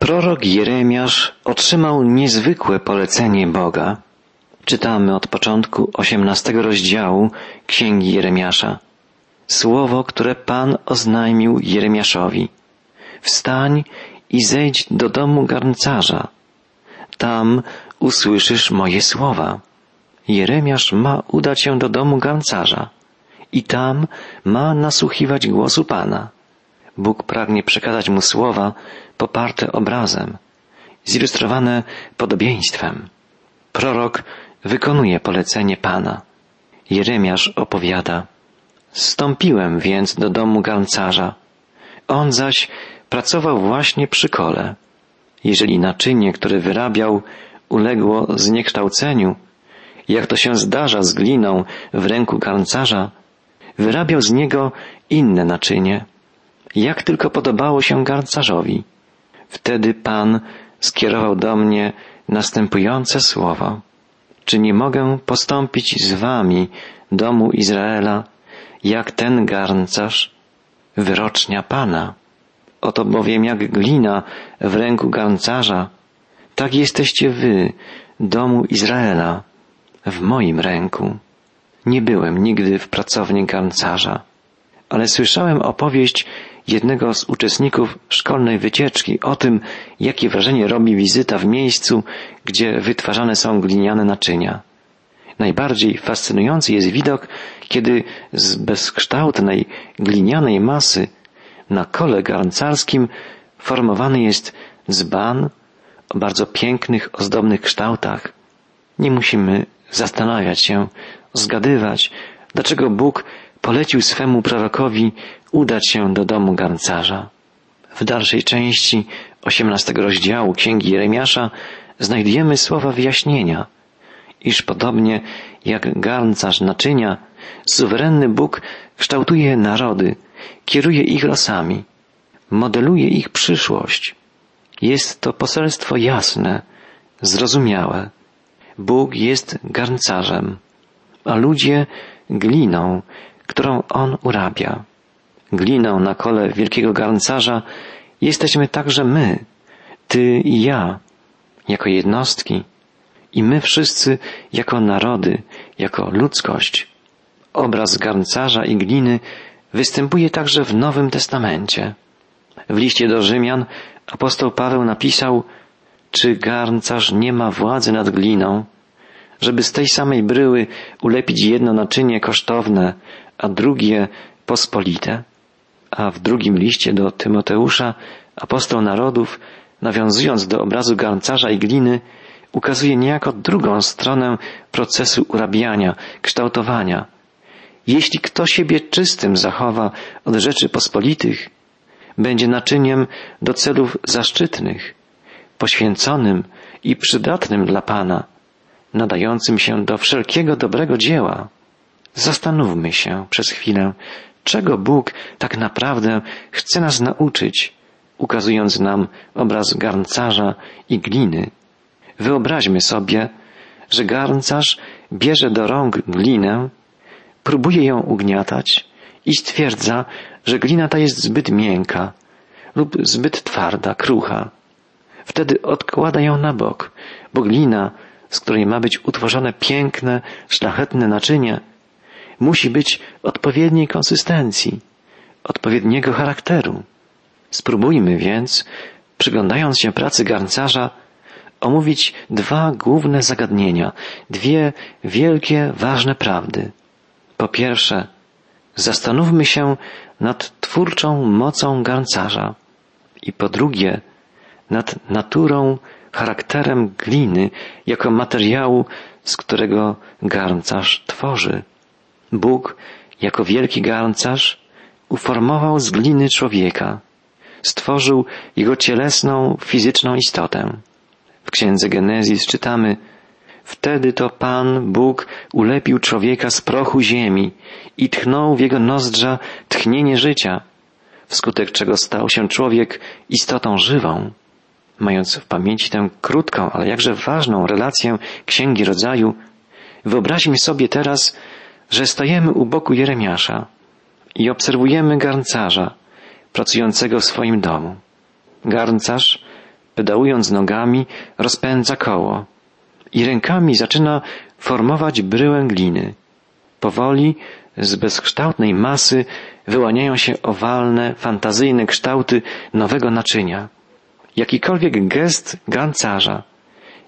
Prorok Jeremiasz otrzymał niezwykłe polecenie Boga. Czytamy od początku osiemnastego rozdziału Księgi Jeremiasza. Słowo, które Pan oznajmił Jeremiaszowi. Wstań i zejdź do domu garncarza. Tam usłyszysz moje słowa. Jeremiasz ma udać się do domu garncarza i tam ma nasłuchiwać głosu Pana. Bóg pragnie przekazać mu słowa poparte obrazem, zilustrowane podobieństwem. Prorok wykonuje polecenie Pana. Jeremiasz opowiada, Stąpiłem więc do domu garncarza. On zaś pracował właśnie przy kole. Jeżeli naczynie, które wyrabiał, uległo zniekształceniu, jak to się zdarza z gliną w ręku garncarza, wyrabiał z niego inne naczynie, jak tylko podobało się garncarzowi. Wtedy Pan skierował do mnie następujące słowo. Czy nie mogę postąpić z wami, domu Izraela, jak ten garncarz? Wyrocznia Pana. Oto bowiem jak glina w ręku garncarza, tak jesteście wy, domu Izraela, w moim ręku. Nie byłem nigdy w pracowni garncarza, ale słyszałem opowieść jednego z uczestników szkolnej wycieczki o tym, jakie wrażenie robi wizyta w miejscu, gdzie wytwarzane są gliniane naczynia. Najbardziej fascynujący jest widok, kiedy z bezkształtnej glinianej masy na kole garncarskim formowany jest dzban o bardzo pięknych, ozdobnych kształtach. Nie musimy zastanawiać się, zgadywać, dlaczego Bóg polecił swemu prorokowi udać się do domu garncarza. W dalszej części osiemnastego rozdziału Księgi Jeremiasza znajdujemy słowa wyjaśnienia, iż podobnie jak garncarz naczynia, suwerenny Bóg kształtuje narody, kieruje ich losami, modeluje ich przyszłość. Jest to poselstwo jasne, zrozumiałe. Bóg jest garncarzem, a ludzie gliną, którą On urabia. Gliną na kole wielkiego garncarza jesteśmy także my, Ty i ja, jako jednostki, i my wszyscy jako narody, jako ludzkość. Obraz garncarza i gliny występuje także w Nowym Testamencie. W liście do Rzymian apostoł Paweł napisał, czy garncarz nie ma władzy nad gliną, żeby z tej samej bryły ulepić jedno naczynie kosztowne, a drugie pospolite? A w drugim liście do Tymoteusza apostoł narodów, nawiązując do obrazu garncarza i gliny, ukazuje niejako drugą stronę procesu urabiania, kształtowania. Jeśli kto siebie czystym zachowa od rzeczy pospolitych, będzie naczyniem do celów zaszczytnych, poświęconym i przydatnym dla Pana, nadającym się do wszelkiego dobrego dzieła. Zastanówmy się przez chwilę, czego Bóg tak naprawdę chce nas nauczyć, ukazując nam obraz garncarza i gliny. Wyobraźmy sobie, że garncarz bierze do rąk glinę, próbuje ją ugniatać i stwierdza, że glina ta jest zbyt miękka lub zbyt twarda, krucha. Wtedy odkłada ją na bok, bo glina, z której ma być utworzone piękne, szlachetne naczynie, musi być odpowiedniej konsystencji, odpowiedniego charakteru. Spróbujmy więc, przyglądając się pracy garncarza, omówić dwa główne zagadnienia, dwie wielkie, ważne prawdy. Po pierwsze, zastanówmy się nad twórczą mocą garncarza i po drugie, nad naturą, charakterem gliny jako materiału, z którego garncarz tworzy. Bóg, jako wielki garncarz, uformował z gliny człowieka, stworzył jego cielesną, fizyczną istotę. W księdze Genezis czytamy, Wtedy to Pan, Bóg, ulepił człowieka z prochu ziemi i tchnął w jego nozdrza tchnienie życia, wskutek czego stał się człowiek istotą żywą. Mając w pamięci tę krótką, ale jakże ważną relację Księgi Rodzaju, wyobraźmy sobie teraz, że stajemy u boku Jeremiasza i obserwujemy garncarza pracującego w swoim domu. Garncarz Pedałując nogami, rozpędza koło i rękami zaczyna formować bryłę gliny. Powoli z bezkształtnej masy wyłaniają się owalne, fantazyjne kształty nowego naczynia. Jakikolwiek gest gancarza,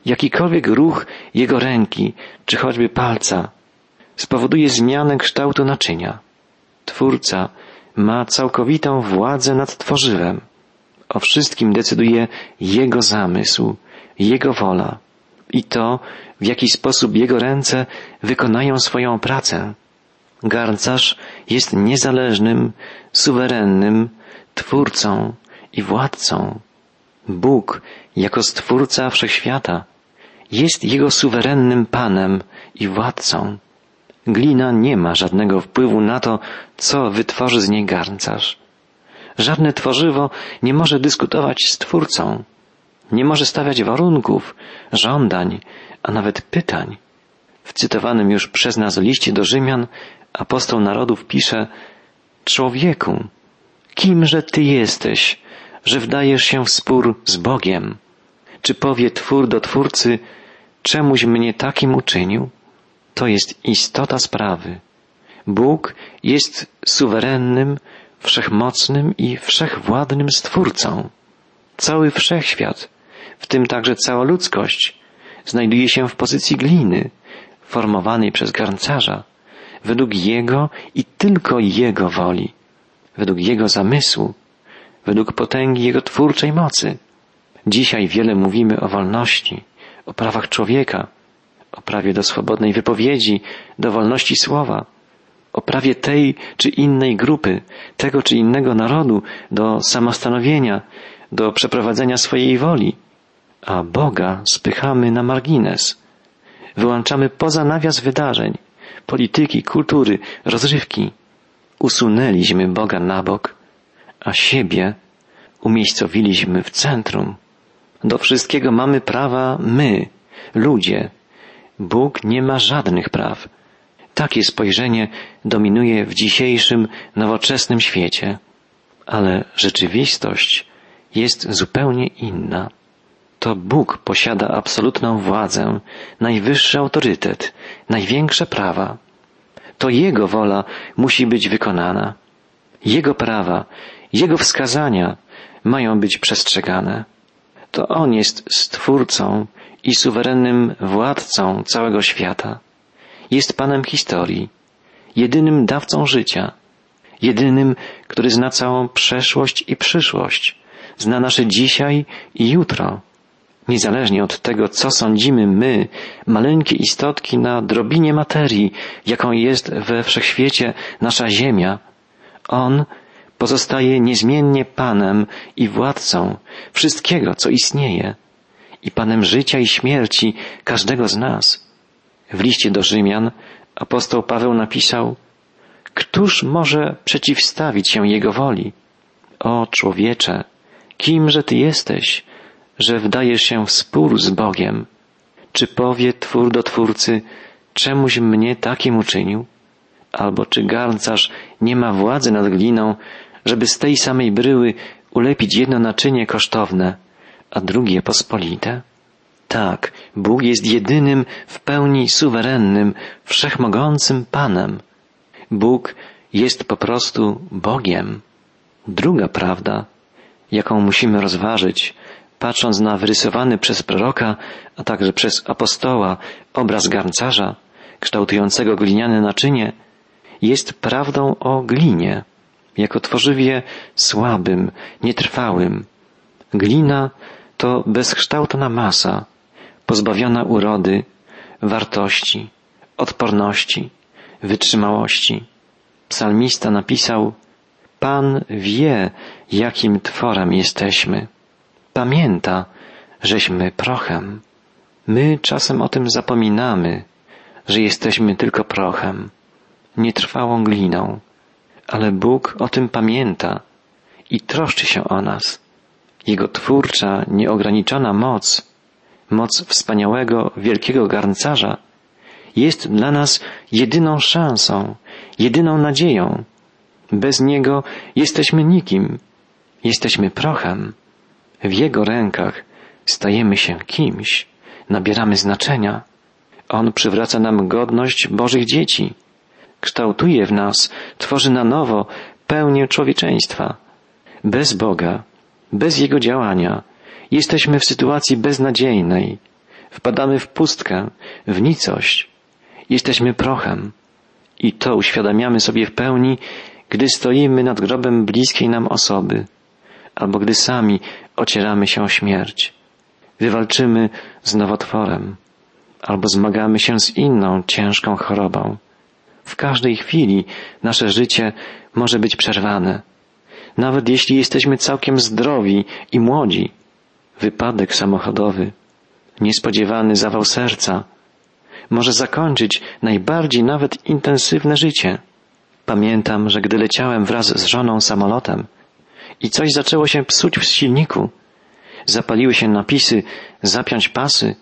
jakikolwiek ruch jego ręki, czy choćby palca, spowoduje zmianę kształtu naczynia. Twórca ma całkowitą władzę nad tworzywem. O wszystkim decyduje Jego zamysł, Jego wola i to, w jaki sposób Jego ręce wykonają swoją pracę. Garncarz jest niezależnym, suwerennym twórcą i władcą. Bóg, jako stwórca wszechświata, jest jego suwerennym panem i władcą. Glina nie ma żadnego wpływu na to, co wytworzy z niej garncarz. Żadne tworzywo nie może dyskutować z Twórcą, nie może stawiać warunków, żądań, a nawet pytań. W cytowanym już przez nas liście do Rzymian apostoł narodów pisze Człowieku, kimże Ty jesteś, że wdajesz się w spór z Bogiem? Czy powie Twór do Twórcy, czemuś mnie takim uczynił? To jest istota sprawy. Bóg jest suwerennym, wszechmocnym i wszechwładnym Stwórcą. Cały wszechświat, w tym także cała ludzkość, znajduje się w pozycji gliny, formowanej przez garncarza, według Jego i tylko Jego woli, według Jego zamysłu, według potęgi Jego twórczej mocy. Dzisiaj wiele mówimy o wolności, o prawach człowieka, o prawie do swobodnej wypowiedzi, do wolności słowa, o prawie tej czy innej grupy, tego czy innego narodu do samostanowienia, do przeprowadzenia swojej woli, a Boga spychamy na margines. Wyłączamy poza nawias wydarzeń, polityki, kultury, rozrywki. Usunęliśmy Boga na bok, a siebie umiejscowiliśmy w centrum. Do wszystkiego mamy prawa my, ludzie. Bóg nie ma żadnych praw. Takie spojrzenie dominuje w dzisiejszym, nowoczesnym świecie. Ale rzeczywistość jest zupełnie inna. To Bóg posiada absolutną władzę, najwyższy autorytet, największe prawa. To Jego wola musi być wykonana. Jego prawa, Jego wskazania mają być przestrzegane. To On jest Stwórcą i suwerennym władcą całego świata jest Panem historii, jedynym dawcą życia, jedynym, który zna całą przeszłość i przyszłość, zna nasze dzisiaj i jutro. Niezależnie od tego, co sądzimy my, maleńkie istotki na drobinie materii, jaką jest we wszechświecie nasza Ziemia, On pozostaje niezmiennie Panem i władcą wszystkiego, co istnieje, i Panem życia i śmierci każdego z nas. W liście do Rzymian apostoł Paweł napisał, Któż może przeciwstawić się Jego woli? O człowiecze, kimże Ty jesteś, że wdajesz się w spór z Bogiem? Czy powie Twór do Twórcy, czemuś mnie takim uczynił? Albo czy garncarz nie ma władzy nad gliną, żeby z tej samej bryły ulepić jedno naczynie kosztowne, a drugie pospolite? Tak, Bóg jest jedynym, w pełni suwerennym, wszechmogącym Panem. Bóg jest po prostu Bogiem. Druga prawda, jaką musimy rozważyć, patrząc na wyrysowany przez proroka, a także przez apostoła obraz garncarza, kształtującego gliniane naczynie, jest prawdą o glinie, jako tworzywie słabym, nietrwałym. Glina to bezkształtna masa, pozbawiona urody, wartości, odporności, wytrzymałości. Psalmista napisał, Pan wie, jakim tworem jesteśmy. Pamięta, żeśmy prochem. My czasem o tym zapominamy, że jesteśmy tylko prochem, nietrwałą gliną, ale Bóg o tym pamięta i troszczy się o nas. Jego twórcza, nieograniczona moc moc wspaniałego, wielkiego garncarza, jest dla nas jedyną szansą, jedyną nadzieją. Bez Niego jesteśmy nikim, jesteśmy prochem. W Jego rękach stajemy się kimś, nabieramy znaczenia. On przywraca nam godność Bożych dzieci, kształtuje w nas, tworzy na nowo pełnię człowieczeństwa. Bez Boga, bez Jego działania, jesteśmy w sytuacji beznadziejnej, wpadamy w pustkę, w nicość, jesteśmy prochem. I to uświadamiamy sobie w pełni, gdy stoimy nad grobem bliskiej nam osoby, albo gdy sami ocieramy się o śmierć, gdy walczymy z nowotworem, albo zmagamy się z inną ciężką chorobą. W każdej chwili nasze życie może być przerwane. Nawet jeśli jesteśmy całkiem zdrowi i młodzi, wypadek samochodowy, niespodziewany zawał serca może zakończyć najbardziej nawet intensywne życie. Pamiętam, że gdy leciałem wraz z żoną samolotem i coś zaczęło się psuć w silniku, zapaliły się napisy zapiąć pasy,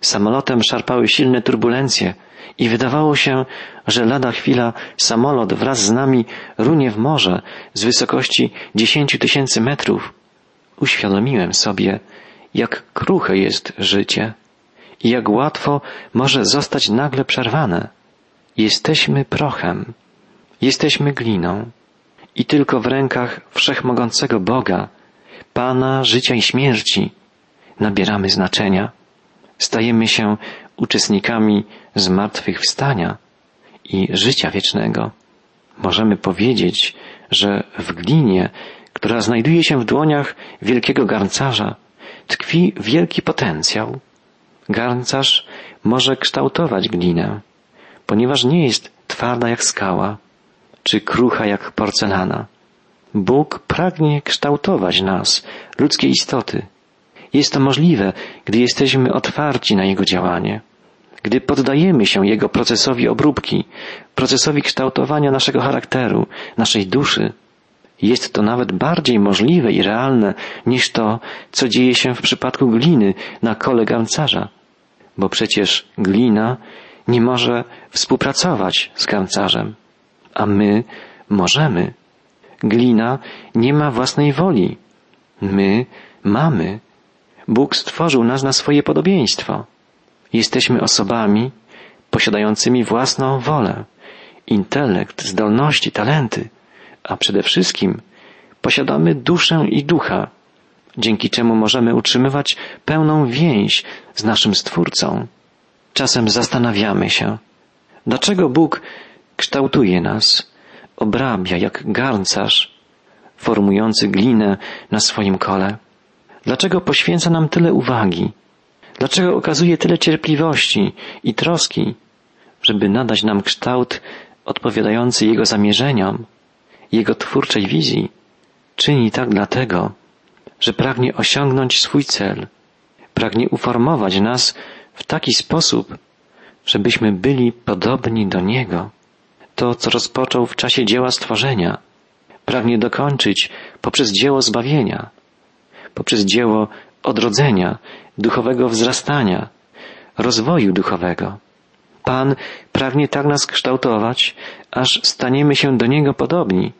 samolotem szarpały silne turbulencje i wydawało się, że lada chwila samolot wraz z nami runie w morze z wysokości dziesięciu tysięcy metrów. Uświadomiłem sobie, jak kruche jest życie i jak łatwo może zostać nagle przerwane. Jesteśmy prochem, jesteśmy gliną i tylko w rękach wszechmogącego Boga, Pana życia i śmierci, nabieramy znaczenia. Stajemy się uczestnikami zmartwychwstania i życia wiecznego. Możemy powiedzieć, że w glinie, która znajduje się w dłoniach wielkiego garncarza, tkwi wielki potencjał. Garncarz może kształtować glinę, ponieważ nie jest twarda jak skała, czy krucha jak porcelana. Bóg pragnie kształtować nas, ludzkie istoty. Jest to możliwe, gdy jesteśmy otwarci na Jego działanie, gdy poddajemy się Jego procesowi obróbki, procesowi kształtowania naszego charakteru, naszej duszy. Jest to nawet bardziej możliwe i realne niż to, co dzieje się w przypadku gliny na kole garncarza, bo przecież glina nie może współpracować z garncarzem, a my możemy. Glina nie ma własnej woli. My mamy. Bóg stworzył nas na swoje podobieństwo. Jesteśmy osobami posiadającymi własną wolę, intelekt, zdolności, talenty a przede wszystkim posiadamy duszę i ducha, dzięki czemu możemy utrzymywać pełną więź z naszym Stwórcą. Czasem zastanawiamy się, dlaczego Bóg kształtuje nas, obrabia jak garncarz, formujący glinę na swoim kole. Dlaczego poświęca nam tyle uwagi? Dlaczego okazuje tyle cierpliwości i troski, żeby nadać nam kształt odpowiadający Jego zamierzeniom? Jego twórczej wizji, czyni tak dlatego, że pragnie osiągnąć swój cel, pragnie uformować nas w taki sposób, żebyśmy byli podobni do Niego. To, co rozpoczął w czasie dzieła stworzenia, pragnie dokończyć poprzez dzieło zbawienia, poprzez dzieło odrodzenia, duchowego wzrastania, rozwoju duchowego. Pan pragnie tak nas kształtować, aż staniemy się do Niego podobni,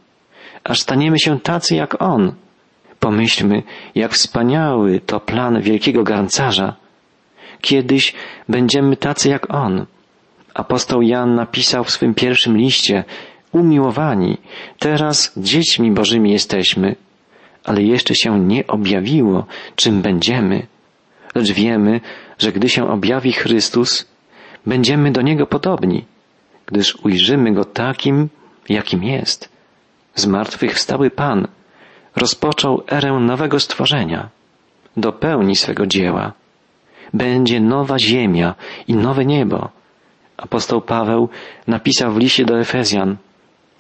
aż staniemy się tacy jak On. Pomyślmy, jak wspaniały to plan wielkiego garncarza. Kiedyś będziemy tacy jak On. Apostoł Jan napisał w swym pierwszym liście, umiłowani, teraz dziećmi Bożymi jesteśmy, ale jeszcze się nie objawiło, czym będziemy. Lecz wiemy, że gdy się objawi Chrystus, będziemy do Niego podobni, gdyż ujrzymy Go takim, jakim jest. Zmartwychwstały Pan rozpoczął erę nowego stworzenia, dopełni swego dzieła. Będzie nowa ziemia i nowe niebo. Apostoł Paweł napisał w liście do Efezjan,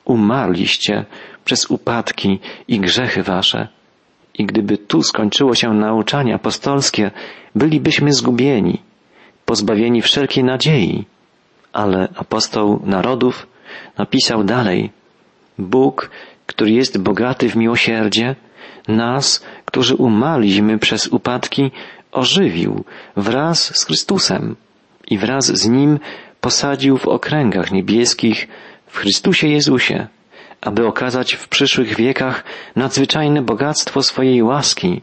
umarliście przez upadki i grzechy wasze. I gdyby tu skończyło się nauczanie apostolskie, bylibyśmy zgubieni, pozbawieni wszelkiej nadziei. Ale apostoł narodów napisał dalej, Bóg, który jest bogaty w miłosierdzie, nas, którzy umarliśmy przez upadki, ożywił wraz z Chrystusem i wraz z Nim posadził w okręgach niebieskich w Chrystusie Jezusie, aby okazać w przyszłych wiekach nadzwyczajne bogactwo swojej łaski,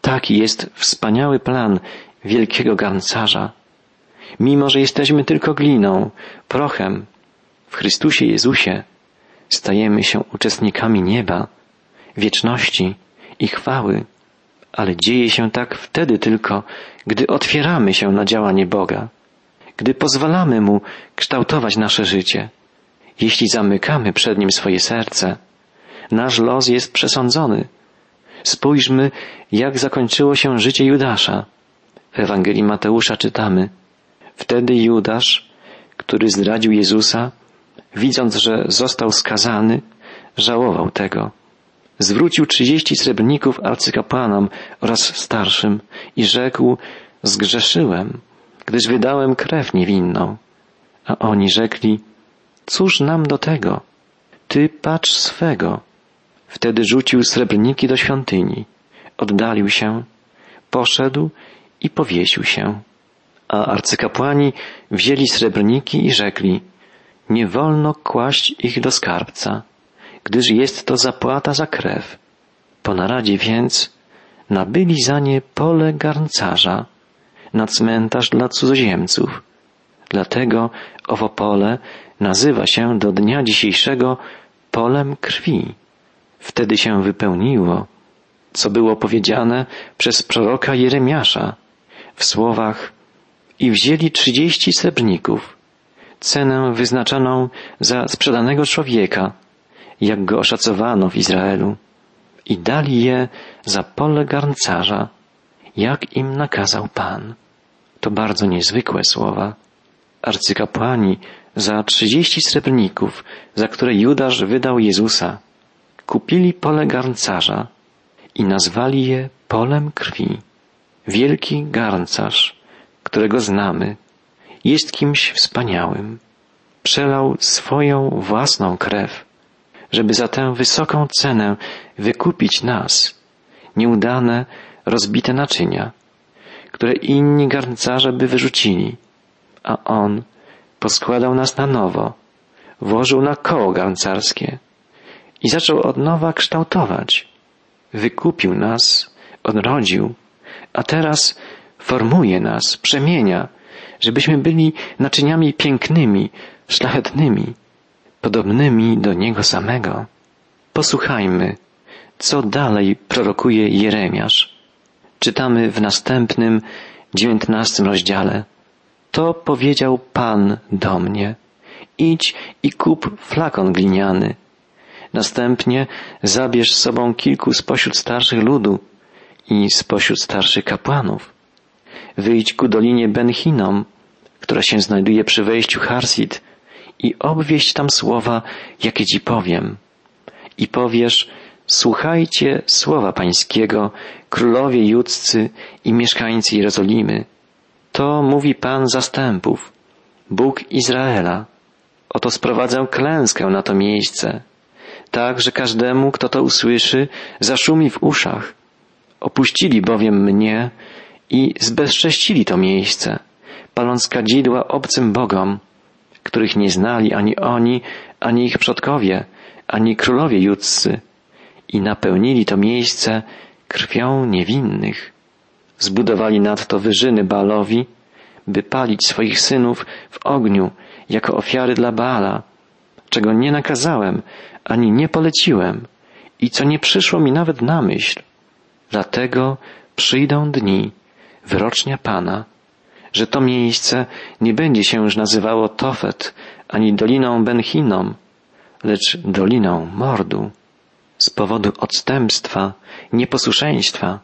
Taki jest wspaniały plan wielkiego garncarza. Mimo, że jesteśmy tylko gliną, prochem, w Chrystusie Jezusie stajemy się uczestnikami nieba, wieczności i chwały, ale dzieje się tak wtedy tylko, gdy otwieramy się na działanie Boga, gdy pozwalamy Mu kształtować nasze życie. Jeśli zamykamy przed Nim swoje serce, nasz los jest przesądzony. Spójrzmy, jak zakończyło się życie Judasza. W Ewangelii Mateusza czytamy: Wtedy Judasz, który zdradził Jezusa, widząc, że został skazany, żałował tego. Zwrócił trzydzieści srebrników arcykapłanom oraz starszym i rzekł, zgrzeszyłem, gdyż wydałem krew niewinną. A oni rzekli, cóż nam do tego? Ty patrz swego. Wtedy rzucił srebrniki do świątyni, oddalił się, poszedł i powiesił się. A arcykapłani wzięli srebrniki i rzekli, nie wolno kłaść ich do skarbca, gdyż jest to zapłata za krew. Po naradzie więc nabyli za nie pole garncarza na cmentarz dla cudzoziemców. Dlatego owo pole nazywa się do dnia dzisiejszego polem krwi. Wtedy się wypełniło, co było powiedziane przez proroka Jeremiasza w słowach i wzięli trzydzieści srebrników, cenę wyznaczoną za sprzedanego człowieka, jak go oszacowano w Izraelu, i dali je za pole garncarza, jak im nakazał Pan. To bardzo niezwykłe słowa. Arcykapłani za trzydzieści srebrników, za które Judasz wydał Jezusa, kupili pole garncarza i nazwali je polem krwi. Wielki garncarz, którego znamy, jest kimś wspaniałym. Przelał swoją własną krew, żeby za tę wysoką cenę wykupić nas, nieudane, rozbite naczynia, które inni garncarze by wyrzucili, a on poskładał nas na nowo, włożył na koło garncarskie i zaczął od nowa kształtować. Wykupił nas, odrodził, a teraz formuje nas, przemienia, żebyśmy byli naczyniami pięknymi, szlachetnymi, podobnymi do Niego samego. Posłuchajmy, co dalej prorokuje Jeremiasz. Czytamy w następnym, dziewiętnastym rozdziale. To powiedział Pan do mnie. Idź i kup flakon gliniany. Następnie zabierz z sobą kilku spośród starszych ludu i spośród starszych kapłanów. Wyjdź ku dolinie Benchinom, która się znajduje przy wejściu Harsit i obwieść tam słowa, jakie ci powiem. I powiesz, słuchajcie słowa pańskiego, królowie judzcy i mieszkańcy Jerozolimy. To mówi Pan zastępów, Bóg Izraela. Oto sprowadzę klęskę na to miejsce, tak, że każdemu, kto to usłyszy, zaszumi w uszach. Opuścili bowiem mnie i zbezcześcili to miejsce, paląc kadzidła obcym bogom, których nie znali ani oni, ani ich przodkowie, ani królowie judzcy i napełnili to miejsce krwią niewinnych. Zbudowali nadto wyżyny Baalowi, by palić swoich synów w ogniu jako ofiary dla Baala, czego nie nakazałem, ani nie poleciłem i co nie przyszło mi nawet na myśl. Dlatego przyjdą dni, wyrocznia Pana, że to miejsce nie będzie się już nazywało Tofet, ani Doliną Benchinom, lecz Doliną Mordu. Z powodu odstępstwa, nieposłuszeństwa,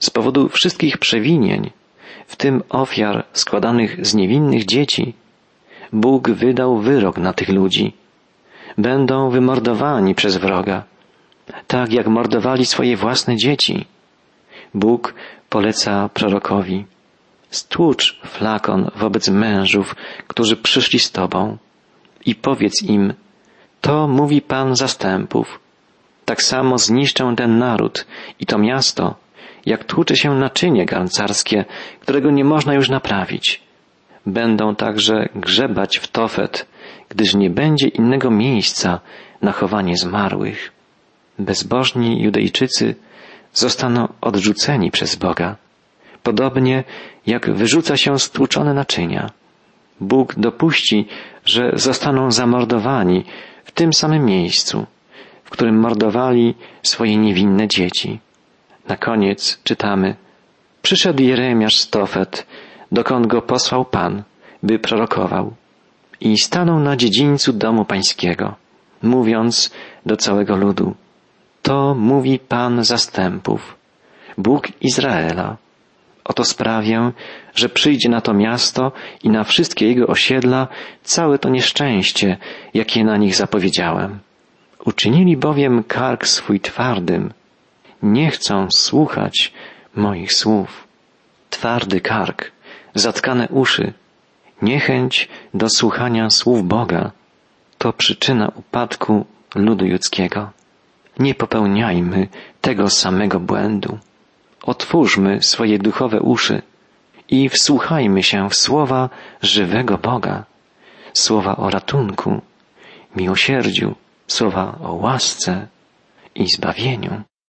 z powodu wszystkich przewinień, w tym ofiar składanych z niewinnych dzieci, Bóg wydał wyrok na tych ludzi. Będą wymordowani przez wroga, tak jak mordowali swoje własne dzieci. Bóg poleca prorokowi. Stłucz flakon wobec mężów, którzy przyszli z Tobą i powiedz im, to mówi Pan zastępów. Tak samo zniszczę ten naród i to miasto, jak tłucze się naczynie garncarskie, którego nie można już naprawić. Będą także grzebać w Tofet, gdyż nie będzie innego miejsca na chowanie zmarłych. Bezbożni Judejczycy zostaną odrzuceni przez Boga, podobnie jak wyrzuca się stłuczone naczynia. Bóg dopuści, że zostaną zamordowani w tym samym miejscu, w którym mordowali swoje niewinne dzieci. Na koniec czytamy Przyszedł Jeremiasz z Tofet, dokąd go posłał Pan, by prorokował i stanął na dziedzińcu domu pańskiego, mówiąc do całego ludu To mówi Pan zastępów, Bóg Izraela. Oto sprawię, że przyjdzie na to miasto i na wszystkie jego osiedla całe to nieszczęście, jakie na nich zapowiedziałem. Uczynili bowiem kark swój twardym, nie chcą słuchać moich słów. Twardy kark, zatkane uszy, niechęć do słuchania słów Boga to przyczyna upadku ludu ludzkiego. Nie popełniajmy tego samego błędu. Otwórzmy swoje duchowe uszy i wsłuchajmy się w słowa żywego Boga, słowa o ratunku, miłosierdziu, słowa o łasce i zbawieniu.